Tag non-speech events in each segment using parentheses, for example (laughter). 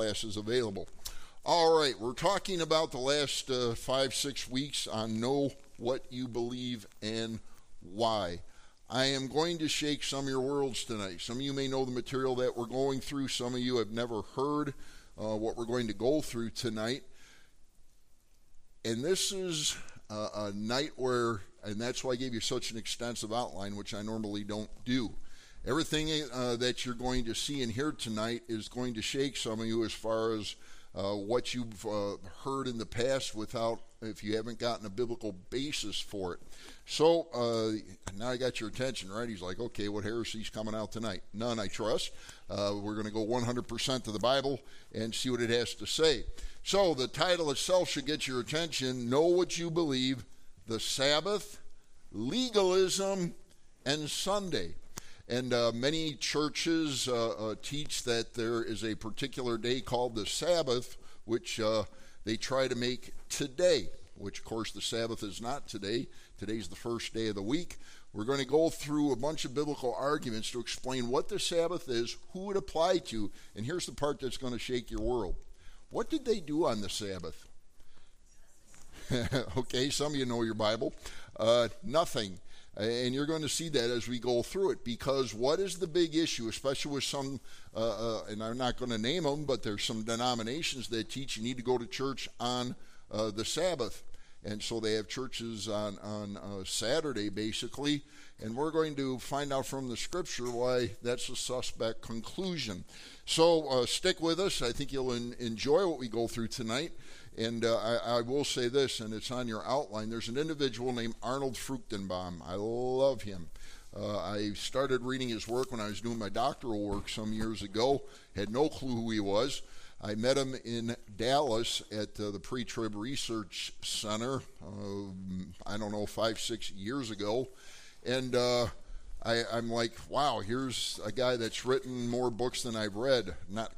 classes available. All right, we're talking about the last uh, five, six weeks on Know What You Believe and Why. I am going to shake some of your worlds tonight. Some of you may know the material that we're going through, some of you have never heard uh, what we're going to go through tonight. And this is a, a night where, and that's why I gave you such an extensive outline, which I normally don't do. Everything uh, that you're going to see and hear tonight is going to shake some of you as far as uh, what you've uh, heard in the past without, if you haven't gotten a biblical basis for it. So uh, now I got your attention, right? He's like, okay, what heresy's coming out tonight? None, I trust. Uh, we're going to go 100% to the Bible and see what it has to say. So the title itself should get your attention Know What You Believe, the Sabbath, Legalism, and Sunday. And uh, many churches uh, uh, teach that there is a particular day called the Sabbath, which uh, they try to make today, which, of course, the Sabbath is not today. Today's the first day of the week. We're going to go through a bunch of biblical arguments to explain what the Sabbath is, who it applied to, and here's the part that's going to shake your world. What did they do on the Sabbath? (laughs) okay, some of you know your Bible. Uh, nothing. And you're going to see that as we go through it because what is the big issue, especially with some, uh, uh, and I'm not going to name them, but there's some denominations that teach you need to go to church on uh, the Sabbath. And so they have churches on, on uh, Saturday, basically. And we're going to find out from the scripture why that's a suspect conclusion. So uh, stick with us. I think you'll en- enjoy what we go through tonight. And uh, I, I, will say this, and it's on your outline. There's an individual named Arnold Fruchtenbaum. I love him. Uh, I started reading his work when I was doing my doctoral work some years ago. Had no clue who he was. I met him in Dallas at uh, the Pre Trib Research Center, uh, I don't know, five, six years ago. And uh, I, am like, wow, here's a guy that's written more books than I've read. Not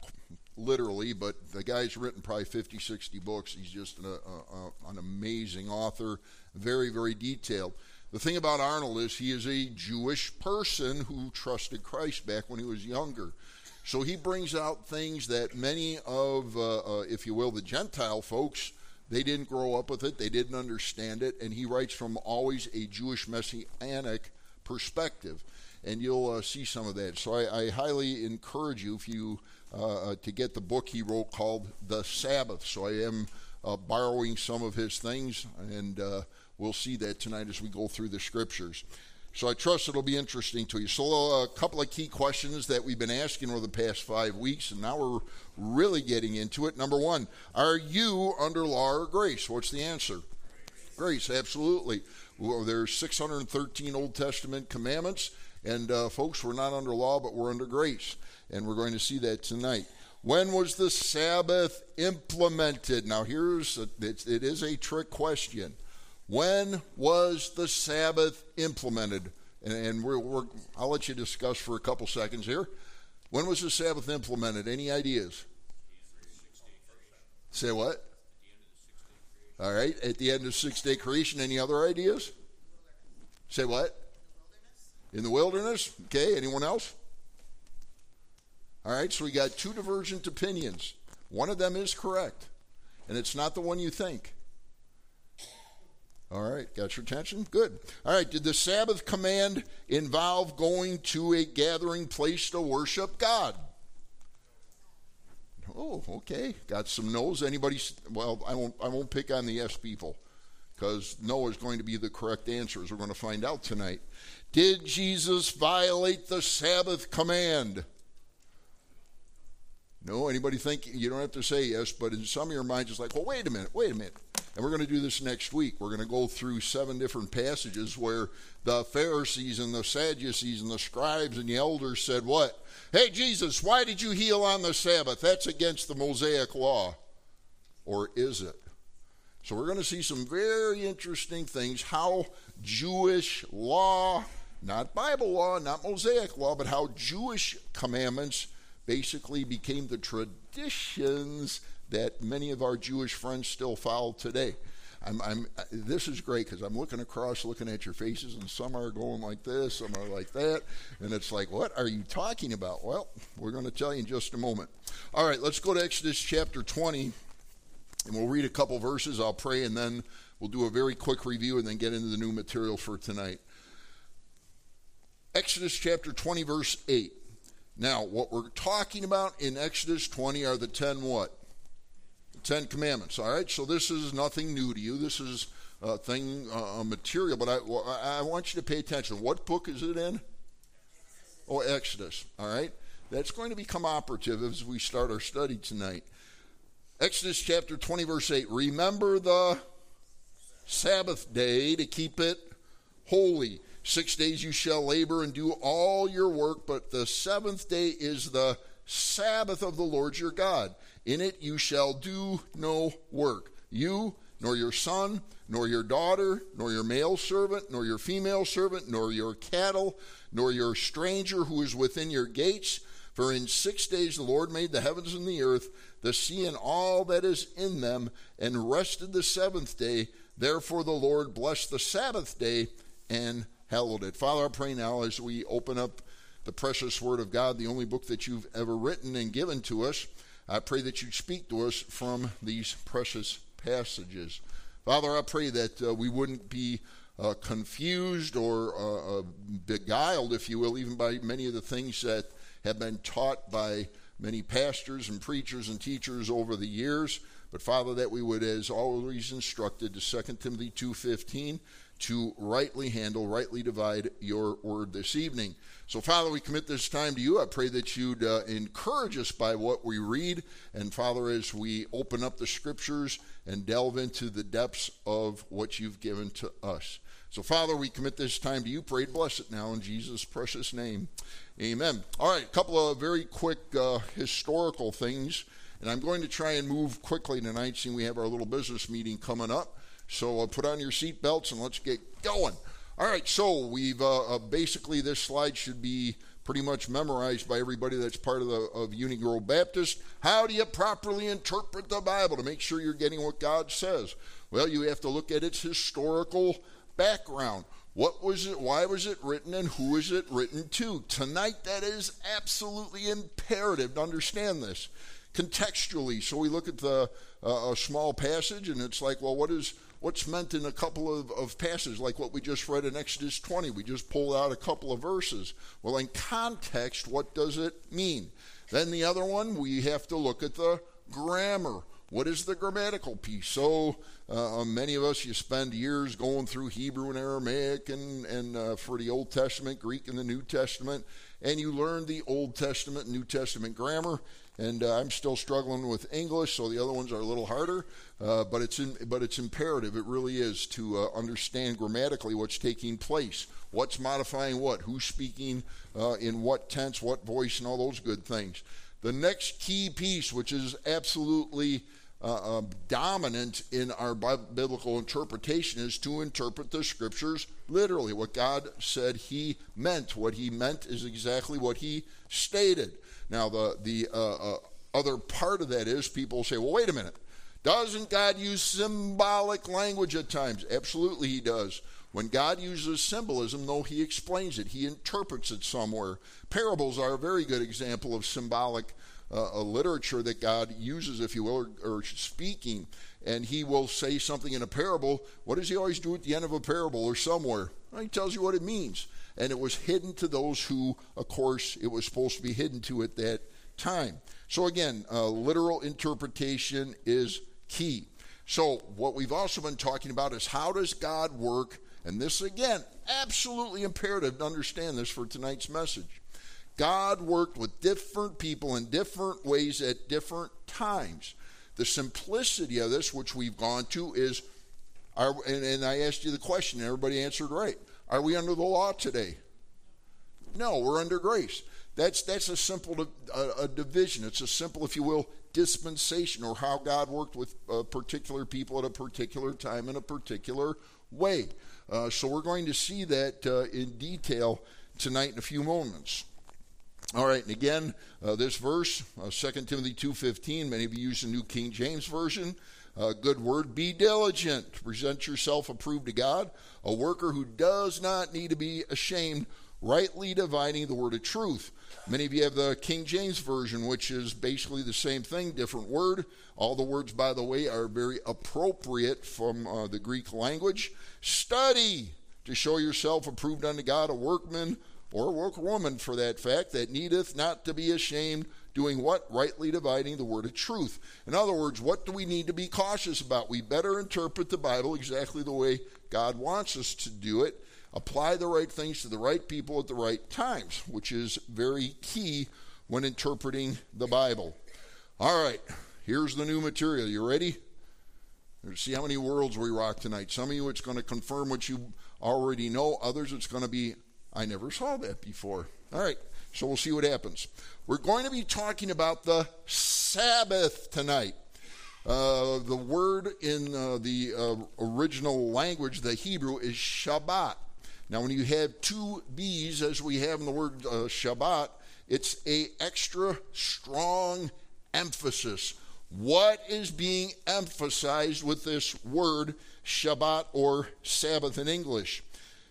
literally, but the guy's written probably 50, 60 books. He's just an, an amazing author, very, very detailed. The thing about Arnold is he is a Jewish person who trusted Christ back when he was younger. So he brings out things that many of, uh, uh, if you will, the Gentile folks, they didn't grow up with it, they didn't understand it, and he writes from always a Jewish messianic perspective. And you'll uh, see some of that. So I, I highly encourage you if you uh, uh, to get the book he wrote called The Sabbath. So I am uh, borrowing some of his things, and uh, we'll see that tonight as we go through the scriptures. So I trust it'll be interesting to you. So a couple of key questions that we've been asking over the past five weeks, and now we're really getting into it. Number one, are you under law or grace? What's the answer? Grace, absolutely. Well, there's 613 Old Testament commandments, and uh, folks, we're not under law, but we're under grace and we're going to see that tonight. When was the Sabbath implemented? Now, here's a, it, is a trick question. When was the Sabbath implemented? And, and we're, we're, I'll let you discuss for a couple seconds here. When was the Sabbath implemented? Any ideas? Say what? All right, at the end of six day creation. Any other ideas? Say what? In the wilderness. Okay, anyone else? All right, so we got two divergent opinions. One of them is correct, and it's not the one you think. All right, got your attention? Good. All right, did the Sabbath command involve going to a gathering place to worship God? Oh, okay. Got some no's. Anybody? Well, I won't. I won't pick on the yes people, because no is going to be the correct answer. As we're going to find out tonight. Did Jesus violate the Sabbath command? No, anybody think you don't have to say yes, but in some of your minds, it's like, well, wait a minute, wait a minute. And we're going to do this next week. We're going to go through seven different passages where the Pharisees and the Sadducees and the scribes and the elders said, What? Hey, Jesus, why did you heal on the Sabbath? That's against the Mosaic law. Or is it? So we're going to see some very interesting things how Jewish law, not Bible law, not Mosaic law, but how Jewish commandments basically became the traditions that many of our Jewish friends still follow today. I'm, I'm, this is great because I'm looking across, looking at your faces, and some are going like this, some are like that. And it's like, what are you talking about? Well, we're going to tell you in just a moment. All right, let's go to Exodus chapter 20, and we'll read a couple verses. I'll pray, and then we'll do a very quick review and then get into the new material for tonight. Exodus chapter 20, verse 8. Now, what we're talking about in Exodus 20 are the 10 what? The 10 commandments, all right? So this is nothing new to you. This is a thing, uh, material, but I, I want you to pay attention. What book is it in? Oh, Exodus, all right? That's going to become operative as we start our study tonight. Exodus chapter 20, verse 8. Remember the Sabbath day to keep it holy. Six days you shall labor and do all your work, but the seventh day is the Sabbath of the Lord your God. In it you shall do no work. You, nor your son, nor your daughter, nor your male servant, nor your female servant, nor your cattle, nor your stranger who is within your gates. For in six days the Lord made the heavens and the earth, the sea and all that is in them, and rested the seventh day. Therefore the Lord blessed the Sabbath day and hallowed it. Father, I pray now as we open up the precious Word of God, the only book that you've ever written and given to us, I pray that you speak to us from these precious passages. Father, I pray that uh, we wouldn't be uh, confused or uh, uh beguiled, if you will, even by many of the things that have been taught by many pastors and preachers and teachers over the years. But Father, that we would, as always instructed, to 2 Timothy 2.15, to rightly handle, rightly divide your word this evening. So, Father, we commit this time to you. I pray that you'd uh, encourage us by what we read. And, Father, as we open up the scriptures and delve into the depths of what you've given to us. So, Father, we commit this time to you. Pray bless it now in Jesus' precious name. Amen. All right, a couple of very quick uh, historical things. And I'm going to try and move quickly tonight, seeing we have our little business meeting coming up. So uh, put on your seat belts and let's get going. All right, so we've uh, uh, basically this slide should be pretty much memorized by everybody that's part of the of Union Grove Baptist. How do you properly interpret the Bible to make sure you're getting what God says? Well, you have to look at its historical background. What was it? Why was it written? And who is it written to? Tonight, that is absolutely imperative to understand this contextually. So we look at the uh, a small passage, and it's like, well, what is what's meant in a couple of, of passages, like what we just read in Exodus 20. We just pulled out a couple of verses. Well, in context, what does it mean? Then the other one, we have to look at the grammar. What is the grammatical piece? So uh, many of us, you spend years going through Hebrew and Aramaic and, and uh, for the Old Testament, Greek and the New Testament, and you learn the Old Testament New Testament grammar and uh, I'm still struggling with English, so the other ones are a little harder. Uh, but it's in, but it's imperative. It really is to uh, understand grammatically what's taking place, what's modifying what, who's speaking uh, in what tense, what voice, and all those good things. The next key piece, which is absolutely uh, uh, dominant in our biblical interpretation, is to interpret the scriptures literally. What God said He meant. What He meant is exactly what He stated. Now, the, the uh, uh, other part of that is people say, well, wait a minute. Doesn't God use symbolic language at times? Absolutely, He does. When God uses symbolism, though, He explains it, He interprets it somewhere. Parables are a very good example of symbolic uh, literature that God uses, if you will, or, or speaking. And He will say something in a parable. What does He always do at the end of a parable or somewhere? Well, he tells you what it means and it was hidden to those who, of course, it was supposed to be hidden to at that time. So, again, uh, literal interpretation is key. So, what we've also been talking about is how does God work? And this, again, absolutely imperative to understand this for tonight's message. God worked with different people in different ways at different times. The simplicity of this, which we've gone to, is, are, and, and I asked you the question, and everybody answered right. Are we under the law today? No, we're under grace. That's that's a simple a, a division. It's a simple, if you will, dispensation or how God worked with uh, particular people at a particular time in a particular way. Uh, so we're going to see that uh, in detail tonight in a few moments. All right, and again, uh, this verse, uh, 2 Timothy 2.15, many of you use the New King James Version. A good word, be diligent. Present yourself approved to God, a worker who does not need to be ashamed, rightly dividing the word of truth. Many of you have the King James Version, which is basically the same thing, different word. All the words, by the way, are very appropriate from uh, the Greek language. Study to show yourself approved unto God, a workman or a workwoman for that fact, that needeth not to be ashamed, doing what? Rightly dividing the word of truth. In other words, what do we need to be cautious about? We better interpret the Bible exactly the way God wants us to do it. Apply the right things to the right people at the right times, which is very key when interpreting the Bible. All right, here's the new material. You ready? Let's see how many worlds we rock tonight. Some of you, it's going to confirm what you already know. Others, it's going to be, I never saw that before. All right, so we'll see what happens. We're going to be talking about the Sabbath tonight. Uh, the word in uh, the uh, original language, the Hebrew, is Shabbat. Now, when you have two B's, as we have in the word uh, Shabbat, it's a extra strong emphasis. What is being emphasized with this word Shabbat or Sabbath in English?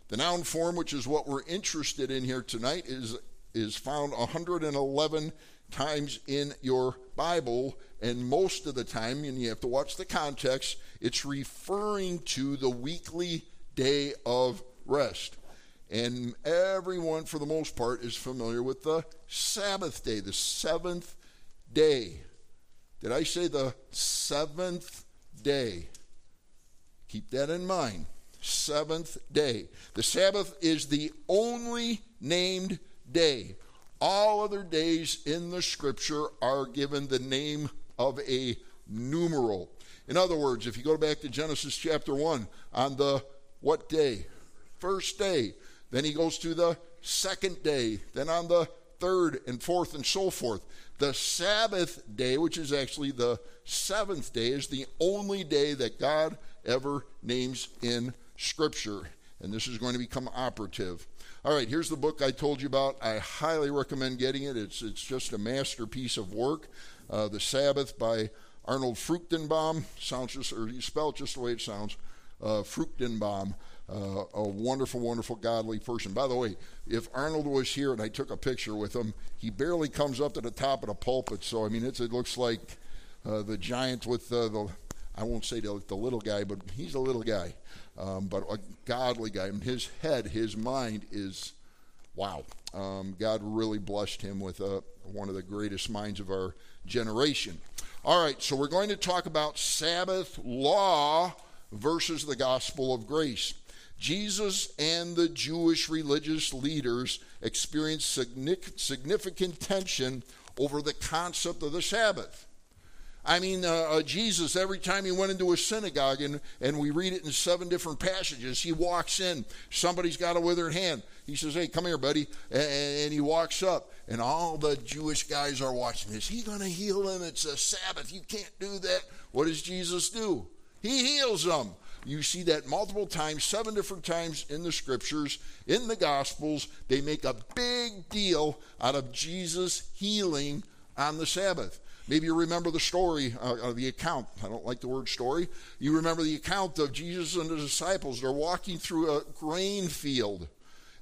The noun form, which is what we're interested in here tonight, is is found 111 times in your Bible, and most of the time, and you have to watch the context, it's referring to the weekly day of rest. And everyone, for the most part, is familiar with the Sabbath day, the seventh day. Did I say the seventh day? Keep that in mind. Seventh day. The Sabbath is the only named day. All other days in the scripture are given the name of a numeral. In other words, if you go back to Genesis chapter 1, on the what day? First day. Then he goes to the second day. Then on the third and fourth and so forth. The Sabbath day, which is actually the seventh day, is the only day that God ever names in Scripture. And this is going to become operative. All right, here's the book I told you about. I highly recommend getting it. It's, it's just a masterpiece of work. Uh, the Sabbath by Arnold Fruchtenbaum. Sounds just, or you spell it just the way it sounds. Uh, Fruchtenbaum. Uh, a wonderful, wonderful, godly person. By the way, if Arnold was here and I took a picture with him, he barely comes up to the top of the pulpit. So, I mean, it looks like uh, the giant with uh, the, I won't say the, the, little guy, but he's a little guy, um, but a godly guy. And his head, his mind is, wow. Um, God really blessed him with uh, one of the greatest minds of our generation. All right, so we're going to talk about Sabbath law versus the gospel of grace. Jesus and the Jewish religious leaders experienced significant tension over the concept of the Sabbath. I mean, uh, uh, Jesus, every time he went into a synagogue, and, and we read it in seven different passages, he walks in, somebody's got a withered hand. He says, Hey, come here, buddy. And, and he walks up, and all the Jewish guys are watching. Is he going to heal him? It's a Sabbath. You can't do that. What does Jesus do? He heals them. You see that multiple times, seven different times in the scriptures, in the gospels. They make a big deal out of Jesus healing on the Sabbath. Maybe you remember the story, uh, the account. I don't like the word story. You remember the account of Jesus and the disciples. They're walking through a grain field.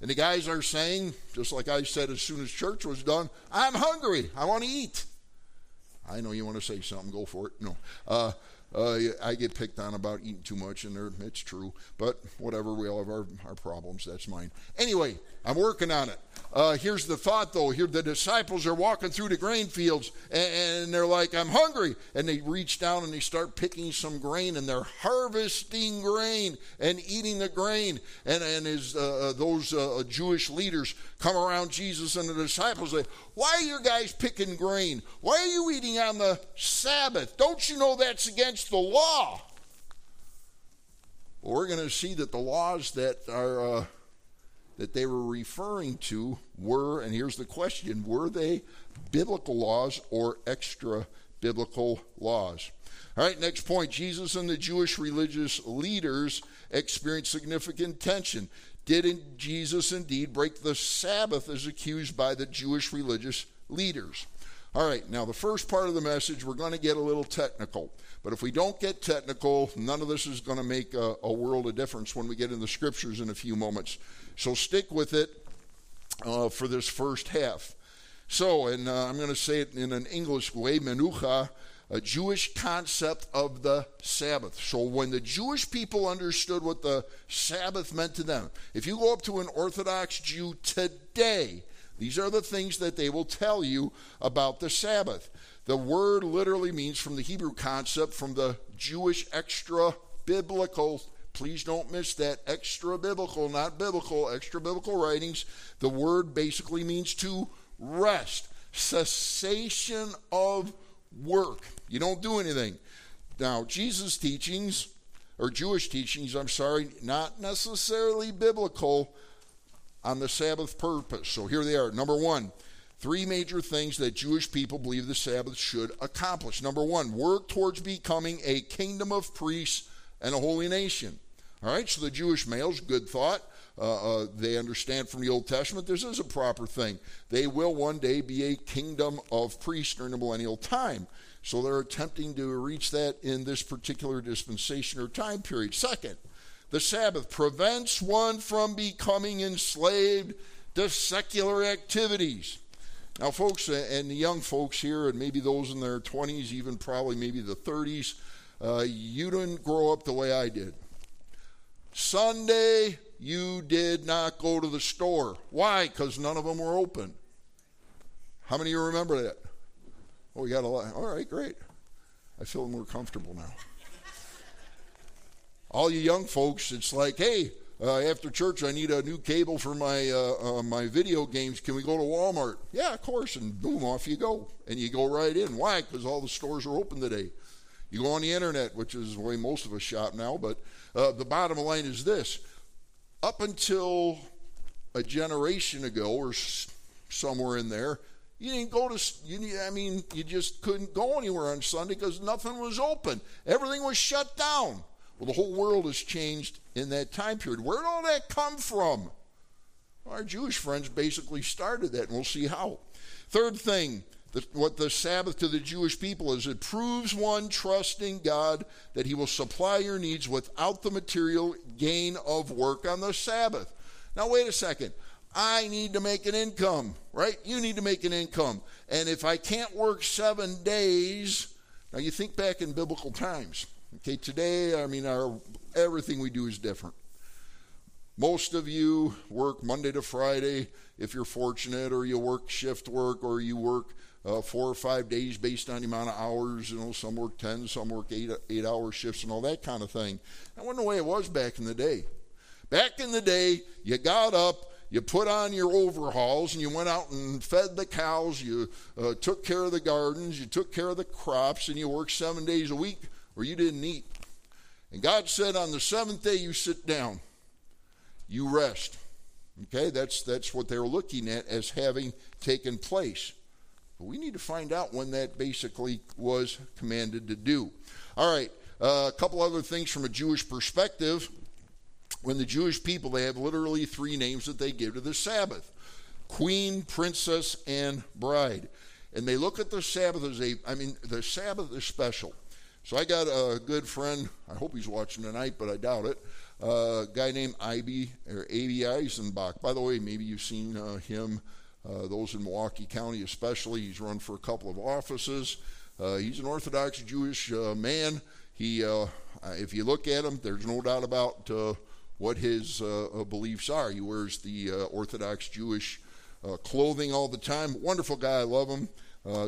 And the guys are saying, just like I said as soon as church was done, I'm hungry. I want to eat. I know you want to say something. Go for it. No. Uh, uh, I get picked on about eating too much, and it's true. But whatever, we all have our, our problems. That's mine. Anyway, I'm working on it. Uh, here's the thought, though. Here, the disciples are walking through the grain fields, and, and, they're like, "I'm hungry," and they reach down and they start picking some grain, and they're harvesting grain and eating the grain. And and as uh, uh those uh, Jewish leaders come around Jesus and the disciples, say, "Why are you guys picking grain? Why are you eating on the Sabbath? Don't you know that's against the law?" Well, we're going to see that the laws that are uh, that they were referring to were, and here's the question were they biblical laws or extra biblical laws? All right, next point Jesus and the Jewish religious leaders experienced significant tension. Didn't Jesus indeed break the Sabbath as accused by the Jewish religious leaders? All right, now the first part of the message, we're going to get a little technical. But if we don't get technical, none of this is going to make a, a world of difference when we get in the scriptures in a few moments. So stick with it uh, for this first half. So, and uh, I'm going to say it in an English way, menucha, a Jewish concept of the Sabbath. So, when the Jewish people understood what the Sabbath meant to them, if you go up to an Orthodox Jew today, these are the things that they will tell you about the Sabbath. The word literally means from the Hebrew concept, from the Jewish extra biblical please don't miss that extra biblical, not biblical, extra biblical writings. The word basically means to rest, cessation of work. You don't do anything. Now, Jesus' teachings, or Jewish teachings, I'm sorry, not necessarily biblical on the Sabbath purpose. So here they are. Number one, three major things that Jewish people believe the Sabbath should accomplish. Number one, work towards becoming a kingdom of priests and a holy nation. All right, so the Jewish males, good thought. Uh, uh, they understand from the Old Testament this is a proper thing. They will one day be a kingdom of priests during the millennial time. So they're attempting to reach that in this particular dispensation or time period. Second, the Sabbath prevents one from becoming enslaved to secular activities. Now, folks, and the young folks here, and maybe those in their 20s, even probably maybe the 30s, uh, you didn't grow up the way I did. Sunday, you did not go to the store. Why? Because none of them were open. How many of you remember that? Oh, we got a lot. All right, great. I feel more comfortable now. All you young folks, it's like, hey, uh, after church, I need a new cable for my uh, uh, my video games. Can we go to Walmart? Yeah, of course. And boom, off you go, and you go right in. Why? Because all the stores are open today. You go on the internet, which is the way most of us shop now. But uh, the bottom line is this: up until a generation ago or somewhere in there, you didn't go to, you, I mean, you just couldn't go anywhere on Sunday because nothing was open. Everything was shut down. Well, the whole world has changed in that time period. Where did all that come from? Our Jewish friends basically started that, and we'll see how. Third thing, what the Sabbath to the Jewish people is it proves one trusting God that He will supply your needs without the material gain of work on the Sabbath. Now, wait a second. I need to make an income, right? You need to make an income. And if I can't work seven days, now you think back in biblical times. Okay, today, I mean, our everything we do is different. Most of you work Monday to Friday if you're fortunate, or you work shift work, or you work uh, four or five days based on the amount of hours. You know, some work 10, some work eight, eight hour shifts, and all that kind of thing. That wasn't the way it was back in the day. Back in the day, you got up, you put on your overalls, and you went out and fed the cows, you uh, took care of the gardens, you took care of the crops, and you worked seven days a week, or you didn't eat. And God said, on the seventh day, you sit down, you rest. Okay, that's, that's what they're looking at as having taken place. But we need to find out when that basically was commanded to do. All right, uh, a couple other things from a Jewish perspective. When the Jewish people, they have literally three names that they give to the Sabbath queen, princess, and bride. And they look at the Sabbath as a, I mean, the Sabbath is special. So I got a good friend, I hope he's watching tonight, but I doubt it. Uh, a guy named Ivy, or A.B. Eisenbach. By the way, maybe you've seen uh, him uh, those in Milwaukee County, especially. He's run for a couple of offices. Uh, he's an Orthodox Jewish uh, man. He, uh, if you look at him, there's no doubt about uh, what his beliefs are. He wears the Orthodox Jewish clothing all the time. Wonderful guy. I love him.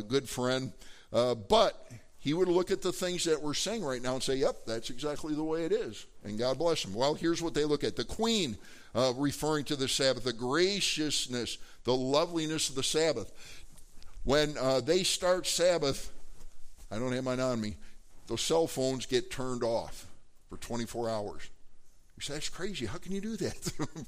good friend. but he would look at the things that we're saying right now and say, yep, that's exactly the way it is. And God bless him. Well, here's what they look at the queen, referring to the Sabbath, the graciousness, the loveliness of the Sabbath. When uh, they start Sabbath, I don't have mine on me, those cell phones get turned off for 24 hours. You say, that's crazy. How can you do that? (laughs)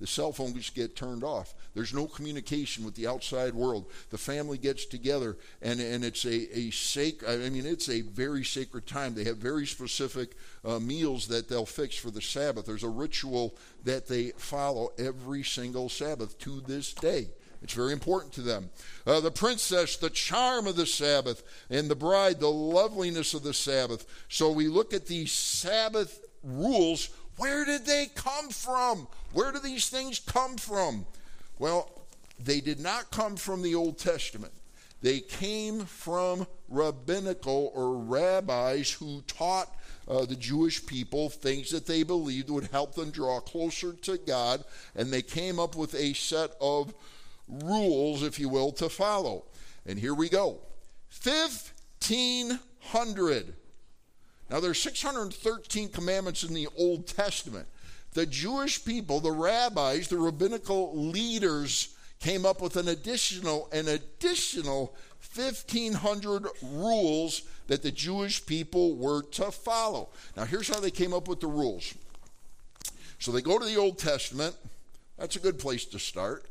the cell phones get turned off. There's no communication with the outside world. The family gets together, and, and it's a, a sacred, I mean, it's a very sacred time. They have very specific uh, meals that they'll fix for the Sabbath. There's a ritual that they follow every single Sabbath to this day. It's very important to them. Uh, the princess, the charm of the Sabbath, and the bride, the loveliness of the Sabbath. So we look at these Sabbath rules. Where did they come from? Where do these things come from? Well, they did not come from the Old Testament. They came from rabbinical or rabbis who taught uh, the Jewish people things that they believed would help them draw closer to God, and they came up with a set of rules, if you will, to follow. And here we go 1,500. Now, there's 613 commandments in the Old Testament. The Jewish people, the rabbis, the rabbinical leaders, came up with an additional, an additional 1,500 rules that the Jewish people were to follow. Now, here's how they came up with the rules. So they go to the Old Testament. That's a good place to start.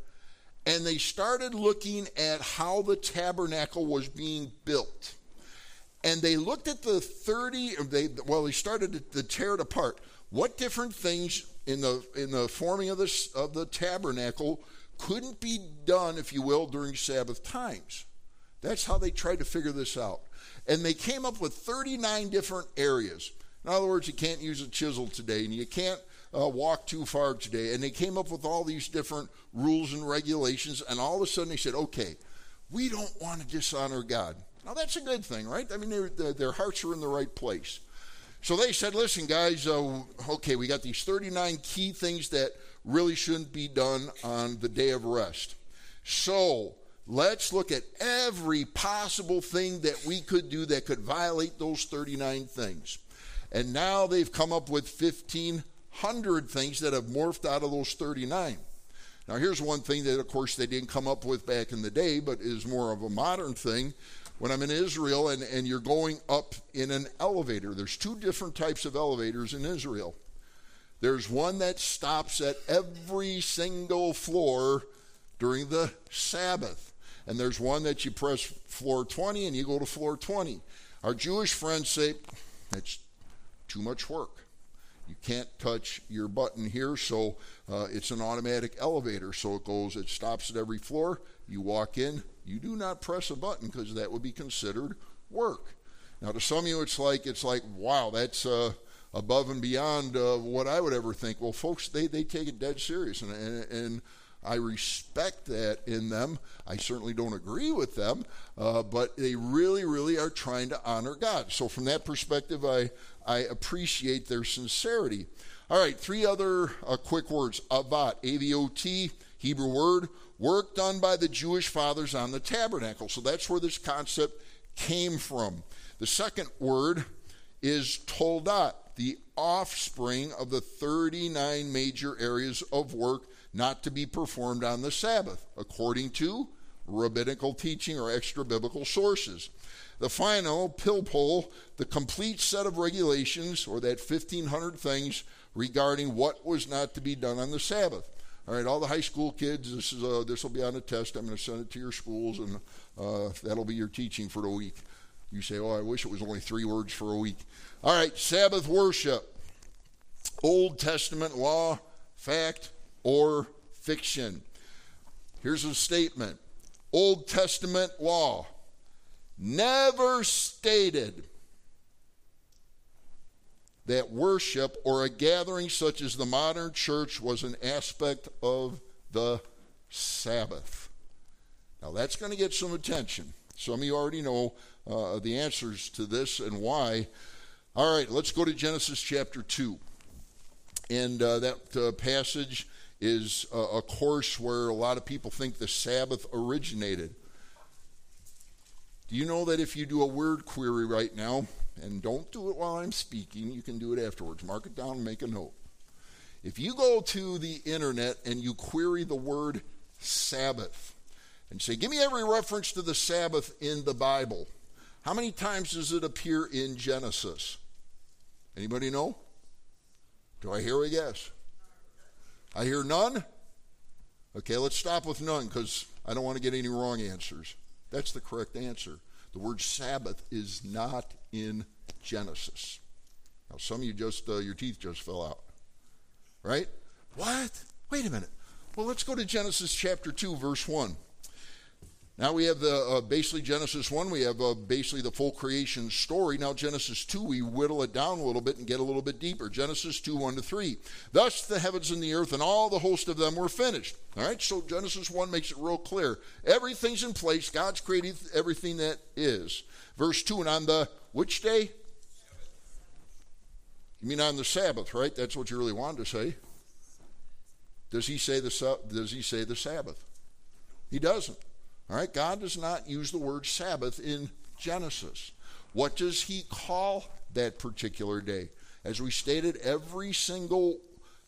And they started looking at how the tabernacle was being built. And they looked at the 30, they, well, they started to tear it apart. What different things in the, in the forming of, this, of the tabernacle couldn't be done, if you will, during Sabbath times? That's how they tried to figure this out. And they came up with 39 different areas. In other words, you can't use a chisel today, and you can't uh, walk too far today. And they came up with all these different rules and regulations, and all of a sudden they said, okay, we don't want to dishonor God. Now, that's a good thing, right? I mean, their, hearts are in the right place. So they said, listen, guys, uh, okay, we got these 39 key things that really shouldn't be done on the day of rest. So let's look at every possible thing that we could do that could violate those 39 things. And now they've come up with 1,500 things that have morphed out of those 39. Now, here's one thing that, of course, they didn't come up with back in the day, but is more of a modern thing. When I'm in Israel and, and you're going up in an elevator, there's two different types of elevators in Israel. There's one that stops at every single floor during the Sabbath. And there's one that you press floor 20 and you go to floor 20. Our Jewish friends say, that's too much work. You can't touch your button here, so uh, it's an automatic elevator. So it goes, it stops at every floor. You walk in, you do not press a button because that would be considered work. Now, to some of you, it's like it's like wow, that's uh, above and beyond uh, what I would ever think. Well, folks, they, they take it dead serious, and, and, and I respect that in them. I certainly don't agree with them, uh, but they really, really are trying to honor God. So, from that perspective, I, I appreciate their sincerity. All right, three other uh, quick words. Avot, A V O T, Hebrew word, work done by the Jewish fathers on the tabernacle. So that's where this concept came from. The second word is toldot, the offspring of the 39 major areas of work not to be performed on the Sabbath, according to rabbinical teaching or extra biblical sources. The final pilpul, the complete set of regulations, or that 1,500 things regarding what was not to be done on the Sabbath. All right, all the high school kids, this is uh, this will be on a test. I'm going to send it to your schools, and uh, that'll be your teaching for the week. You say, "Oh, I wish it was only three words for a week." All right, Sabbath worship, Old Testament law, fact, or fiction. Here's a statement: Old Testament law never stated that worship or a gathering such as the modern church was an aspect of the Sabbath. Now, that's going to get some attention. Some of you already know uh, the answers to this and why. All right, let's go to Genesis chapter 2. And uh, that uh, passage is a course where a lot of people think the Sabbath originated. Do you know that if you do a word query right now, and don't do it while I'm speaking, you can do it afterwards. Mark it down and make a note. If you go to the internet and you query the word Sabbath and say, Give me every reference to the Sabbath in the Bible, how many times does it appear in Genesis? Anybody know? Do I hear a guess? I hear none? Okay, let's stop with none because I don't want to get any wrong answers. That's the correct answer. The word Sabbath is not in Genesis. Now, some of you just, uh, your teeth just fell out. Right? What? Wait a minute. Well, let's go to Genesis chapter 2, verse 1. Now we have the uh, basically Genesis 1, we have uh, basically the full creation story. Now, Genesis 2, we whittle it down a little bit and get a little bit deeper. Genesis 2, 1 to 3. Thus the heavens and the earth and all the host of them were finished. All right, so Genesis 1 makes it real clear. Everything's in place. God's created everything that is. Verse 2, and on the which day? You mean on the Sabbath, right? That's what you really wanted to say. Does he say the, does he say the Sabbath? He doesn't. All right, God does not use the word Sabbath in Genesis. What does he call that particular day? As we stated, every single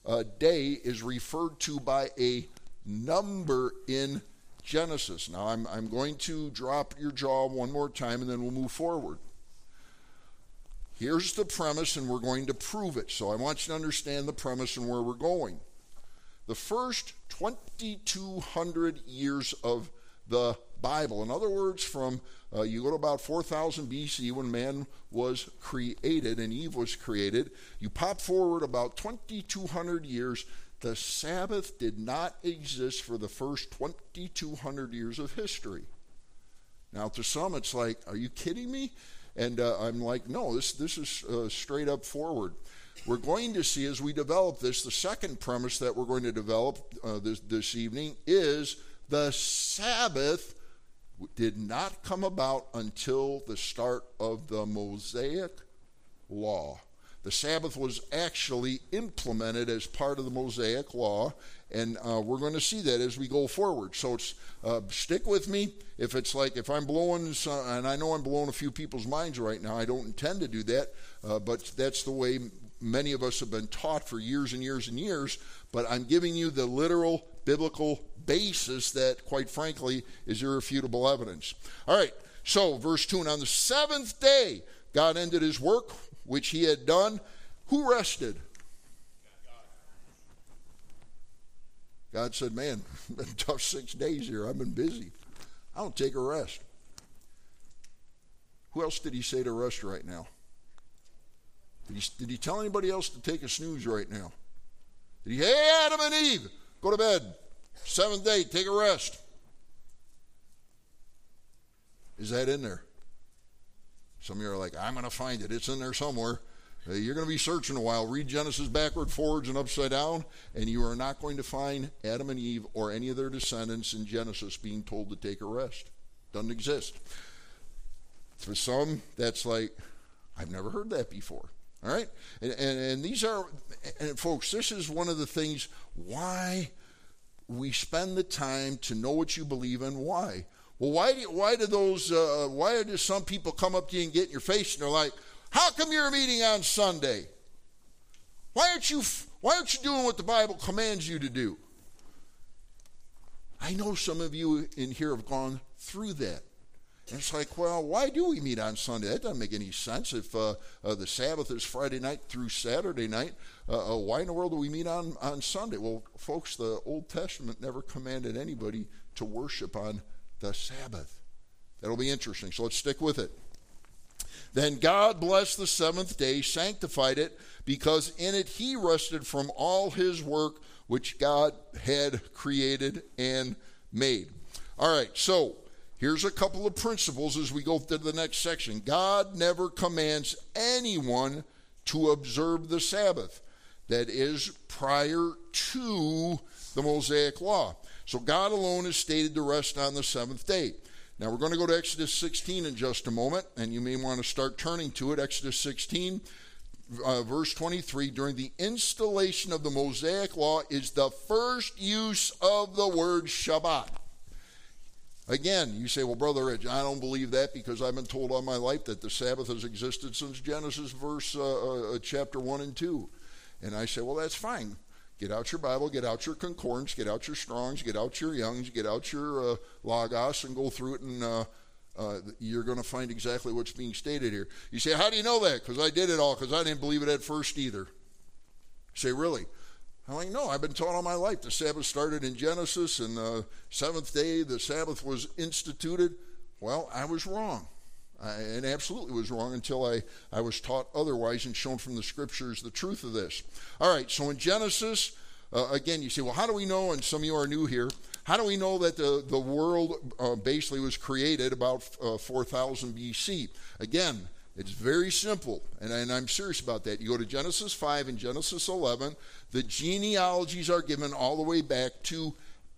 uh, day is referred to by a number in Genesis. Now, I'm, I'm going to drop your jaw one more time and then we'll move forward. Here's the premise, and we're going to prove it. So I want you to understand the premise and where we're going. The first 2,200 years of the Bible. In other words, from uh, you go to about 4000 BC when man was created and Eve was created, you pop forward about 2200 years. The Sabbath did not exist for the first 2200 years of history. Now, to some, it's like, are you kidding me? And uh, I'm like, no, this, this is uh, straight up forward. We're going to see as we develop this, the second premise that we're going to develop uh, this, this evening is the Sabbath did not come about until the start of the Mosaic law. The Sabbath was actually implemented as part of the Mosaic law, and uh, we're going to see that as we go forward. So uh, stick with me. If it's like if I'm blowing, some, and I know I'm blowing a few people's minds right now, I don't intend to do that, uh, but that's the way many of us have been taught for years and years and years. But I'm giving you the literal biblical basis that, quite frankly, is irrefutable evidence. All right, so verse 2 And on the seventh day, God ended his work which he had done. Who rested? God said, Man, (laughs) been tough six days here. I've been busy. I don't take a rest. Who else did he say to rest right now? Did he, did he tell anybody else to take a snooze right now? Did he, hey, Adam and Eve, go to bed. Seventh day, take a rest. Is that in there? Some of you are like, I'm going to find it. It's in there somewhere. Uh, you're going to be searching a while. Read Genesis backward, forwards, and upside down, and you are not going to find Adam and Eve or any of their descendants in Genesis being told to take a rest. Doesn't exist. For some, that's like, I've never heard that before. All right? And, and, and these are, and folks, this is one of the things why we spend the time to know what you believe in. Why? Well, why do, why do those, uh, why do some people come up to you and get in your face and they're like, how come you're meeting on Sunday? Why aren't you, why aren't you doing what the Bible commands you to do? I know some of you in here have gone through that. And it's like, well, why do we meet on Sunday? That doesn't make any sense. If uh, uh, the Sabbath is Friday night through Saturday night, uh, uh, why in the world do we meet on, on Sunday? Well, folks, the Old Testament never commanded anybody to worship on the Sabbath. That'll be interesting. So let's stick with it. Then God blessed the seventh day, sanctified it, because in it he rested from all his work which God had created and made. All right, so Here's a couple of principles as we go to the next section. God never commands anyone to observe the Sabbath, that is, prior to the Mosaic law. So God alone is stated to rest on the seventh day. Now we're going to go to Exodus 16 in just a moment, and you may want to start turning to it. Exodus 16, uh, verse 23 during the installation of the Mosaic law is the first use of the word Shabbat. Again, you say, well, Brother Rich, I don't believe that because I've been told all my life that the Sabbath has existed since Genesis verse uh, uh, chapter 1 and 2. And I say, well, that's fine. Get out your Bible, get out your concordance, get out your Strongs, get out your Youngs, get out your uh, Logos, and go through it, and uh, uh, you're going to find exactly what's being stated here. You say, how do you know that? Because I did it all, because I didn't believe it at first either. You say, really? I'm like, no, I've been taught all my life. The Sabbath started in Genesis, and the seventh day the Sabbath was instituted. Well, I was wrong. I, and absolutely was wrong until I, I was taught otherwise and shown from the scriptures the truth of this. All right, so in Genesis, uh, again, you say, well, how do we know? And some of you are new here. How do we know that the, the world uh, basically was created about uh, 4000 BC? Again, it's very simple, and, and, I'm serious about that. You go to Genesis 5 and Genesis 11, the genealogies are given all the way back to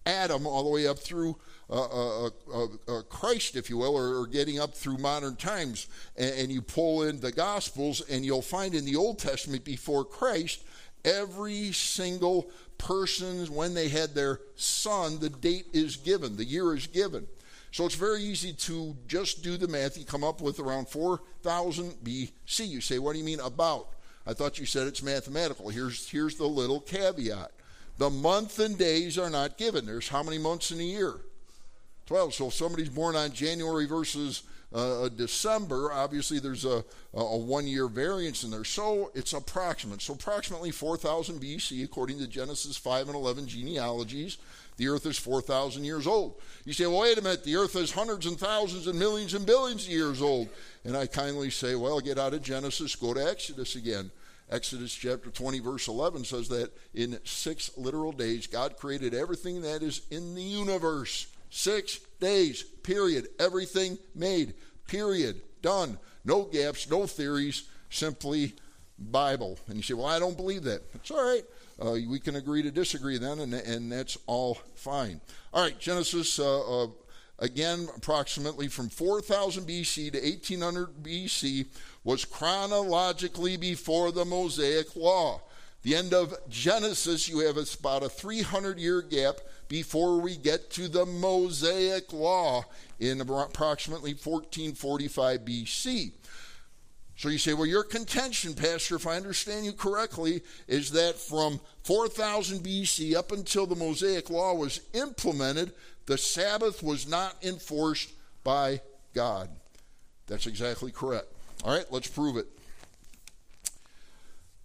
Adam, all the way up through uh, uh, uh, Christ, if you will, or, or, getting up through modern times. And, and you pull in the Gospels, and you'll find in the Old Testament before Christ, every single person, when they had their son, the date is given, the year is given. So it's very easy to just do the math. You come up with around 4000 BC. You say, what do you mean about? I thought you said it's mathematical. Here's, here's the little caveat the month and days are not given. There's how many months in a year? 12. So if somebody's born on January versus uh, December, obviously there's a, a one year variance in there. So it's approximate. So approximately 4000 BC, according to Genesis 5 and 11 genealogies, the earth is 4,000 years old. You say, well, wait a minute, the earth is hundreds and thousands and millions and billions of years old. And I kindly say, well, get out of Genesis, go to Exodus again. Exodus chapter 20, verse 11 says that in six literal days, God created everything that is in the universe. Six days, period. Everything made, period. Done. No gaps, no theories, simply Bible. And you say, well, I don't believe that. It's all right. Uh, we can agree to disagree then, and, and that's all fine. All right, Genesis, uh, uh, again, approximately from 4000 BC to 1800 BC, was chronologically before the Mosaic Law. The end of Genesis, you have about a 300 year gap before we get to the Mosaic Law in approximately 1445 BC. So you say, well, your contention, Pastor, if I understand you correctly, is that from 4000 BC up until the Mosaic Law was implemented, the Sabbath was not enforced by God. That's exactly correct. All right, let's prove it.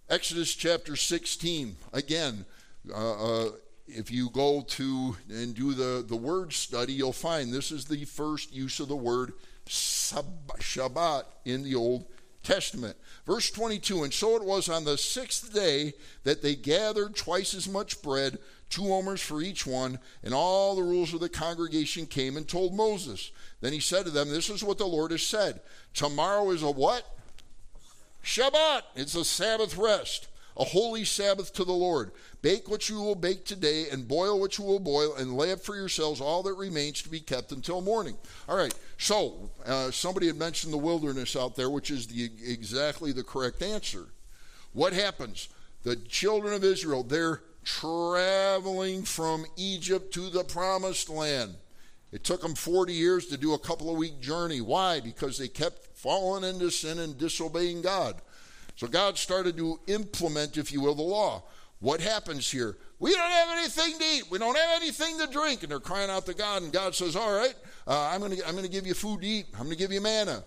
Exodus chapter 16. Again, uh, uh, if you go to and do the, the word study, you'll find this is the first use of the word Shabbat in the Old Testament. Verse 22 And so it was on the sixth day that they gathered twice as much bread, two omers for each one, and all the rules of the congregation came and told Moses. Then he said to them, This is what the Lord has said. Tomorrow is a what? Shabbat. It's a Sabbath rest a holy Sabbath to the Lord. Bake what you will bake today, and boil what you will boil, and lay up for yourselves all that remains to be kept until morning. All right, so uh, somebody had mentioned the wilderness out there, which is the, exactly the correct answer. What happens? The children of Israel, they're traveling from Egypt to the promised land. It took them 40 years to do a couple of week journey. Why? Because they kept falling into sin and disobeying God. So God started to implement, if you will, the law. What happens here? We don't have anything to eat. We don't have anything to drink. And they're crying out to God. And God says, All right, uh, I'm going to I'm to give you food to eat. I'm going to give you manna,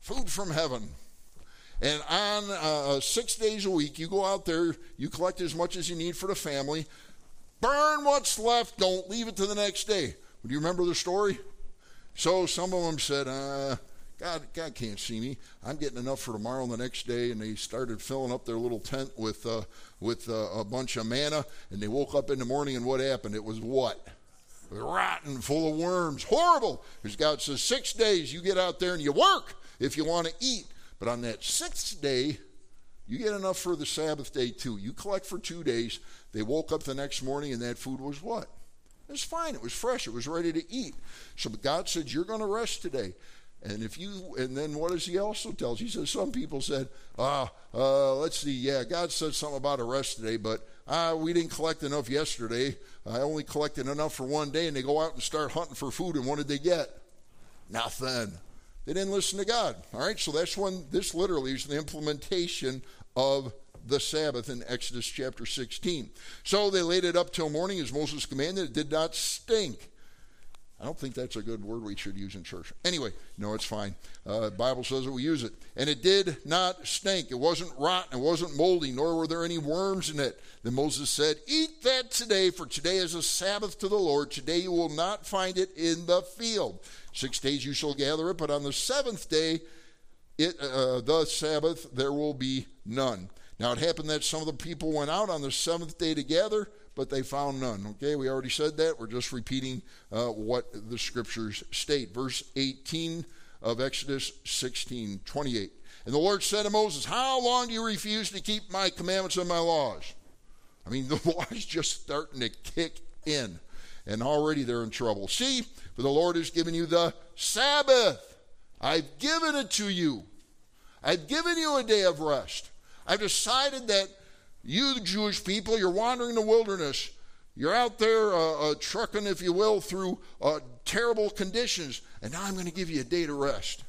food from heaven. And on uh, six days a week, you go out there, you collect as much as you need for the family, burn what's left, don't leave it to the next day. Do you remember the story? So some of them said, uh, God, God can't see me. I'm getting enough for tomorrow and the next day. And they started filling up their little tent with uh, with uh, a bunch of manna. And they woke up in the morning, and what happened? It was what? Rotten, full of worms. Horrible. Because God says, six days you get out there and you work if you want to eat. But on that sixth day, you get enough for the Sabbath day too. You collect for two days. They woke up the next morning, and that food was what? It was fine. It was fresh. It was ready to eat. So God said, You're going to rest today. And if you, and then what does he also tell? He says some people said, ah, uh, let's see, yeah, God said something about a rest today, but uh, we didn't collect enough yesterday. I only collected enough for one day, and they go out and start hunting for food, and what did they get? Nothing. They didn't listen to God. All right, so that's when this literally is the implementation of the Sabbath in Exodus chapter 16. So they laid it up till morning as Moses commanded. It did not stink. I don't think that's a good word we should use in church. Anyway, no, it's fine. Uh, Bible says that we use it. And it did not stink. It wasn't rotten. It wasn't moldy, nor were there any worms in it. Then Moses said, Eat that today, for today is a Sabbath to the Lord. Today you will not find it in the field. Six days you shall gather it, but on the seventh day, it, uh, the Sabbath, there will be none. Now it happened that some of the people went out on the seventh day to gather, but they found none. Okay, we already said that. We're just repeating uh, what the scriptures state. Verse 18 of Exodus 16 28. And the Lord said to Moses, How long do you refuse to keep my commandments and my laws? I mean, (laughs) the law is just starting to kick in, and already they're in trouble. See, for the Lord has given you the Sabbath. I've given it to you. I've given you a day of rest. I've decided that you, Jewish people, you're wandering the wilderness. You're out there uh, uh, trucking, if you will, through uh, terrible conditions, and now I'm going to give you a day to rest.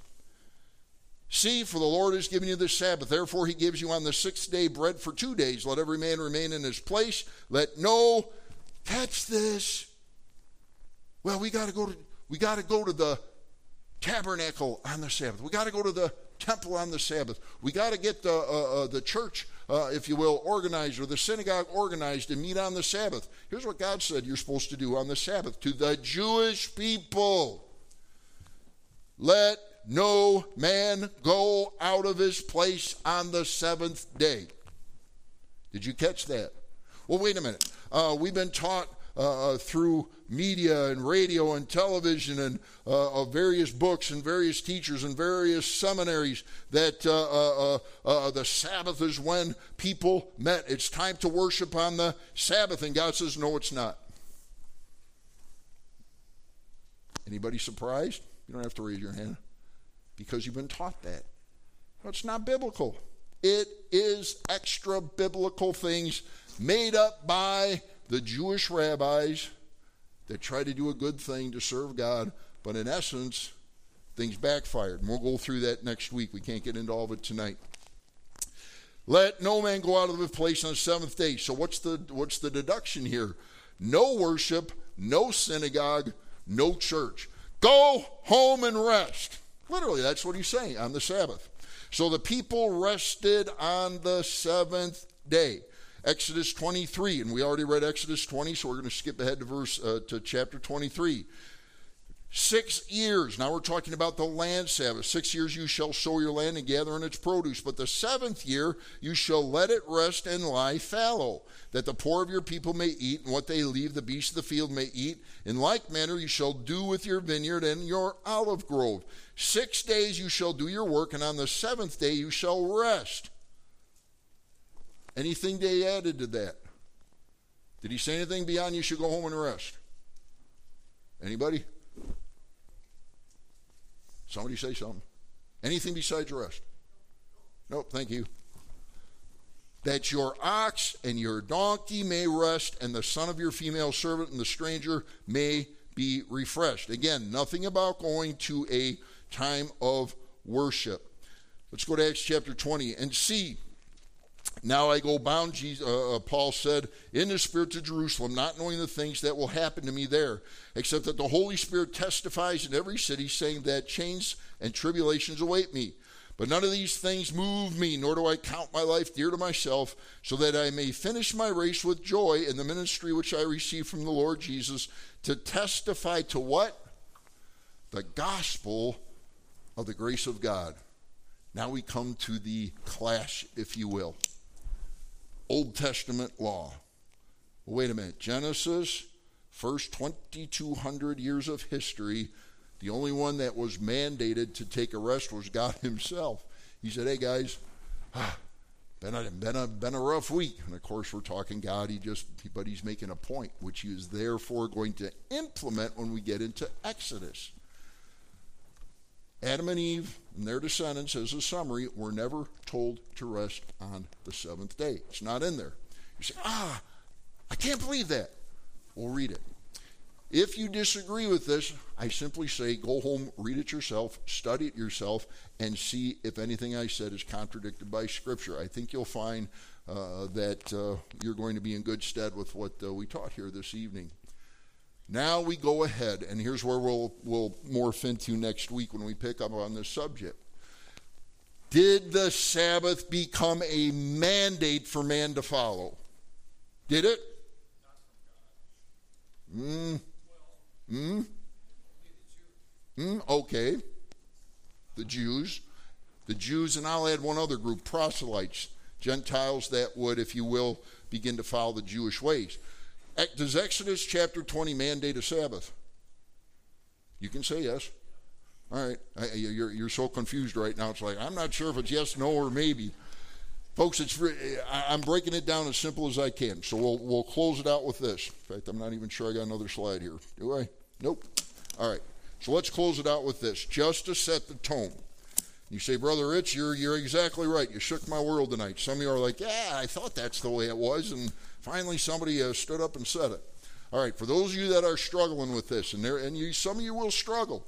See, for the Lord has given you the Sabbath. Therefore, he gives you on the sixth day bread for two days. Let every man remain in his place. Let no, catch this. Well, we got to go to we got to go to the tabernacle on the Sabbath. We got to go to the temple on the Sabbath. We got to get the uh, uh, the church, uh, if you will, organized or the synagogue organized to meet on the Sabbath. Here's what God said you're supposed to do on the Sabbath to the Jewish people. Let no man go out of his place on the seventh day. Did you catch that? Well, wait a minute. Uh, we've been taught uh, uh through media and radio and television and uh, various books and various teachers and various seminaries that uh, uh, uh, the Sabbath is when people met. It's time to worship on the Sabbath, and God says, "No, it's not." Anybody surprised? You don't have to raise your hand because you've been taught that. No, it's not biblical. It is extra biblical things made up by the Jewish rabbis that try to do a good thing to serve God, but in essence, things backfired. And we'll go through that next week. We can't get into all of it tonight. Let no man go out of the place on the seventh day. So what's the what's the deduction here? No worship, no synagogue, no church. Go home and rest. Literally, that's what he's saying on the Sabbath. So the people rested on the seventh day. Exodus 23, and we already read Exodus 20, so we're going to skip ahead to verse uh, to chapter 23. Six years. Now we're talking about the land Sabbath. Six years you shall sow your land and gather in its produce. But the seventh year you shall let it rest and lie fallow, that the poor of your people may eat, and what they leave the beasts of the field may eat. In like manner you shall do with your vineyard and your olive grove. Six days you shall do your work, and on the seventh day you shall rest. Anything they added to that? Did he say anything beyond you should go home and rest? Anybody? Somebody say something. Anything besides rest? Nope, thank you. That your ox and your donkey may rest, and the son of your female servant and the stranger may be refreshed. Again, nothing about going to a time of worship. Let's go to Acts chapter 20 and see now I go bound, Jesus, uh, uh, Paul said, in the Spirit to Jerusalem, not knowing the things that will happen to me there, except that the Holy Spirit testifies in every city, saying that chains and tribulations await me. But none of these things move me, nor do I count my life dear to myself, so that I may finish my race with joy in the ministry which I received from the Lord Jesus to testify to what? The gospel of the grace of God. Now we come to the clash, if you will. Old Testament law. Well, wait a minute. Genesis, first 2,200 years of history, the only one that was mandated to take a rest was God (laughs) Himself. He said, Hey, guys, ah, been a, been a, been a rough week. And of course, we're talking God. He just, but He's making a point, which He is therefore going to implement when we get into Exodus. Adam and Eve and their descendants, as a summary, were never told to rest on the seventh day. It's not in there. You say, ah, I can't believe that. We'll read it. If you disagree with this, I simply say go home, read it yourself, study it yourself, and see if anything I said is contradicted by Scripture. I think you'll find uh, that uh, you're going to be in good stead with what uh, we taught here this evening. Now we go ahead, and here's where we'll, we'll morph into next week when we pick up on this subject. Did the Sabbath become a mandate for man to follow? Did it? Hmm. Hmm. Hmm. Okay. The Jews. The Jews, and I'll add one other group proselytes, Gentiles that would, if you will, begin to follow the Jewish ways. Does Exodus chapter 20 mandate a Sabbath? You can say yes. All right. I, you're, you're so confused right now. It's like, I'm not sure if it's yes, no, or maybe. Folks, it's I'm breaking it down as simple as I can. So we'll, we'll close it out with this. In fact, I'm not even sure I got another slide here. Do I? Nope. All right. So let's close it out with this, just to set the tone. You say, Brother Rich, you're, you're exactly right. You shook my world tonight. Some of you are like, yeah, I thought that's the way it was. And finally, somebody uh, stood up and said it. All right, for those of you that are struggling with this, and, there, and you, some of you will struggle,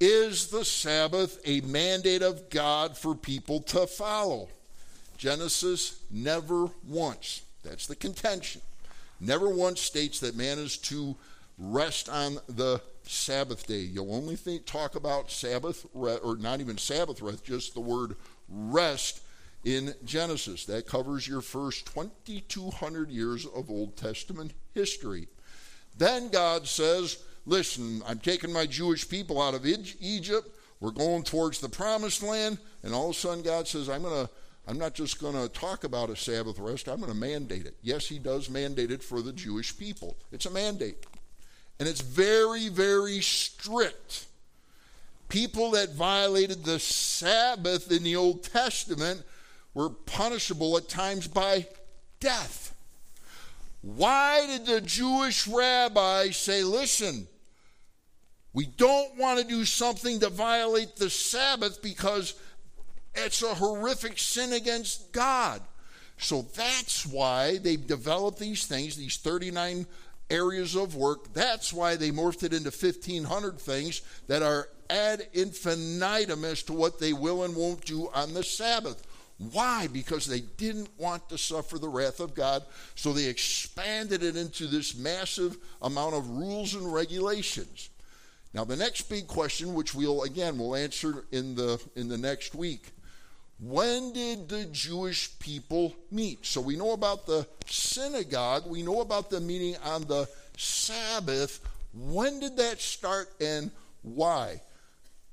is the Sabbath a mandate of God for people to follow? Genesis never once, that's the contention, never once states that man is to rest on the Sabbath day. You'll only think, talk about Sabbath, or not even Sabbath rest, just the word rest in Genesis. That covers your first 2,200 years of Old Testament history. Then God says, Listen, I'm taking my Jewish people out of Egypt. We're going towards the promised land. And all of a sudden, God says, I'm going to. I'm not just going to talk about a Sabbath rest, I'm going to mandate it. Yes, he does mandate it for the Jewish people. It's a mandate. And it's very, very strict. People that violated the Sabbath in the Old Testament were punishable at times by death. Why did the Jewish rabbi say, listen, we don't want to do something to violate the Sabbath because it's a horrific sin against God? So that's why they've developed these things, these 39 areas of work. That's why they morphed it into 1,500 things that are ad infinitum as to what they will and won't do on the Sabbath. Why? Because they didn't want to suffer the wrath of God, so they expanded it into this massive amount of rules and regulations. Now, the next big question, which we'll again we'll answer in the in the next week, when did the Jewish people meet? So we know about the synagogue, we know about the meeting on the Sabbath. When did that start and why?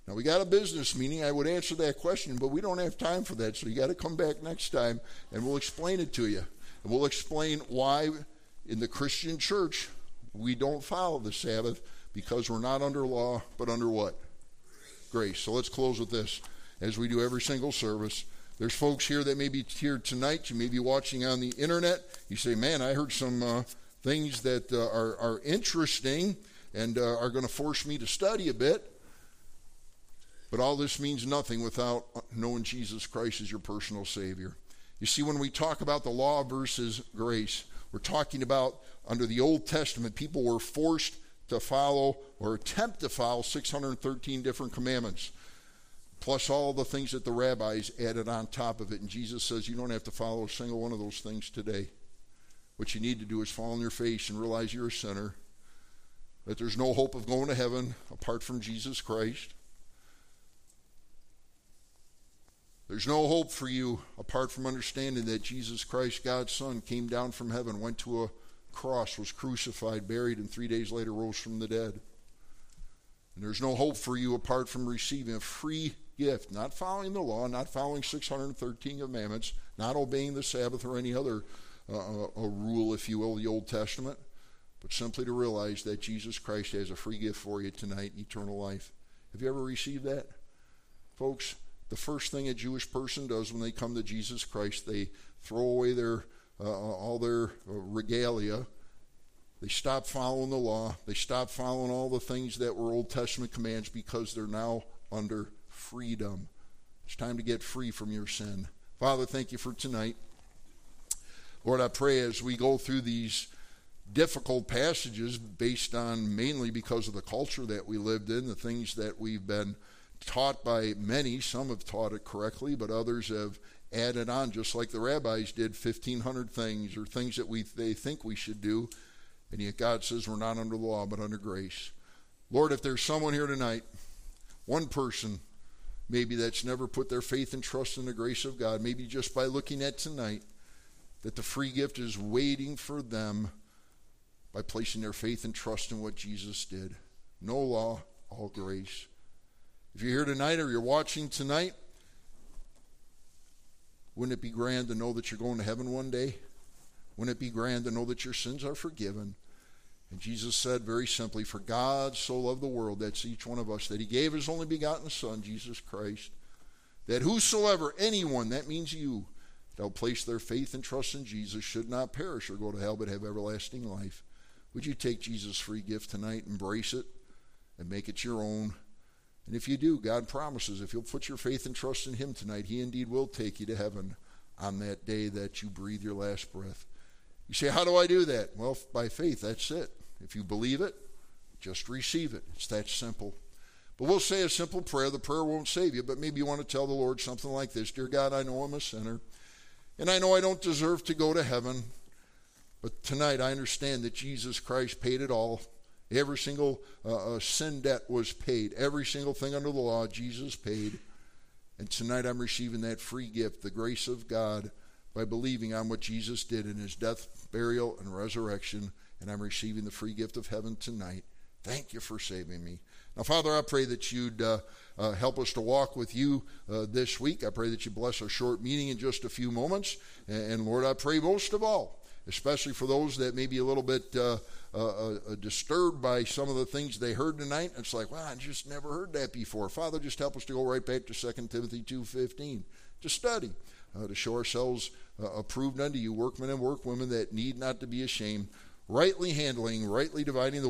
Now, we got a business meeting. I would answer that question, but we don't have time for that. So you got to come back next time and we'll explain it to you. And we'll explain why in the Christian church we don't follow the Sabbath because we're not under law, but under what? Grace. So let's close with this as we do every single service. There's folks here that may be here tonight. You may be watching on the internet. You say, man, I heard some uh, things that uh, are, are interesting and uh, are going to force me to study a bit. But all this means nothing without knowing Jesus Christ as your personal Savior. You see, when we talk about the law versus grace, we're talking about under the Old Testament, people were forced to follow or attempt to follow 613 different commandments, plus all the things that the rabbis added on top of it. And Jesus says you don't have to follow a single one of those things today. What you need to do is fall on your face and realize you're a sinner, that there's no hope of going to heaven apart from Jesus Christ There's no hope for you apart from understanding that Jesus Christ, God's Son, came down from heaven, went to a cross, was crucified, buried, and three days later rose from the dead. And there's no hope for you apart from receiving a free gift, not following the law, not following 613 commandments, not obeying the Sabbath or any other uh, uh, a rule, if you will, the Old Testament, but simply to realize that Jesus Christ has a free gift for you tonight, eternal life. Have you ever received that? Folks, the first thing a Jewish person does when they come to Jesus Christ, they throw away their uh, all their uh, regalia. They stop following the law. They stop following all the things that were Old Testament commands because they're now under freedom. It's time to get free from your sin. Father, thank you for tonight. Lord, I pray as we go through these difficult passages based on mainly because of the culture that we lived in, the things that we've been taught by many. Some have taught it correctly, but others have added on, just like the rabbis did, 1,500 things or things that we they think we should do. And yet God says we're not under the law, but under grace. Lord, if there's someone here tonight, one person maybe that's never put their faith and trust in the grace of God, maybe just by looking at tonight, that the free gift is waiting for them by placing their faith and trust in what Jesus did. No law, all grace. If you're here tonight or you're watching tonight, wouldn't it be grand to know that you're going to heaven one day? Wouldn't it be grand to know that your sins are forgiven? And Jesus said very simply, For God so loved the world, that's each one of us, that he gave his only begotten Son, Jesus Christ, that whosoever, anyone, that means you, that'll place their faith and trust in Jesus should not perish or go to hell but have everlasting life. Would you take Jesus' free gift tonight, embrace it, and make it your own? And if you do, God promises if you'll put your faith and trust in Him tonight, He indeed will take you to heaven on that day that you breathe your last breath. You say, How do I do that? Well, by faith, that's it. If you believe it, just receive it. It's that simple. But we'll say a simple prayer. The prayer won't save you, but maybe you want to tell the Lord something like this Dear God, I know I'm a sinner, and I know I don't deserve to go to heaven, but tonight I understand that Jesus Christ paid it all. Every single uh, uh, sin debt was paid. Every single thing under the law, Jesus paid. And tonight I'm receiving that free gift, the grace of God, by believing on what Jesus did in his death, burial, and resurrection. And I'm receiving the free gift of heaven tonight. Thank you for saving me. Now, Father, I pray that you'd uh, uh, help us to walk with you uh, this week. I pray that you bless our short meeting in just a few moments. And, and Lord, I pray most of all, especially for those that may be a little bit uh, uh, uh, disturbed by some of the things they heard tonight. It's like, well, I just never heard that before. Father, just help us to go right back to 2 Timothy 2.15, to study, to show ourselves approved unto you, workmen and workwomen that need not to be ashamed, rightly handling, rightly dividing the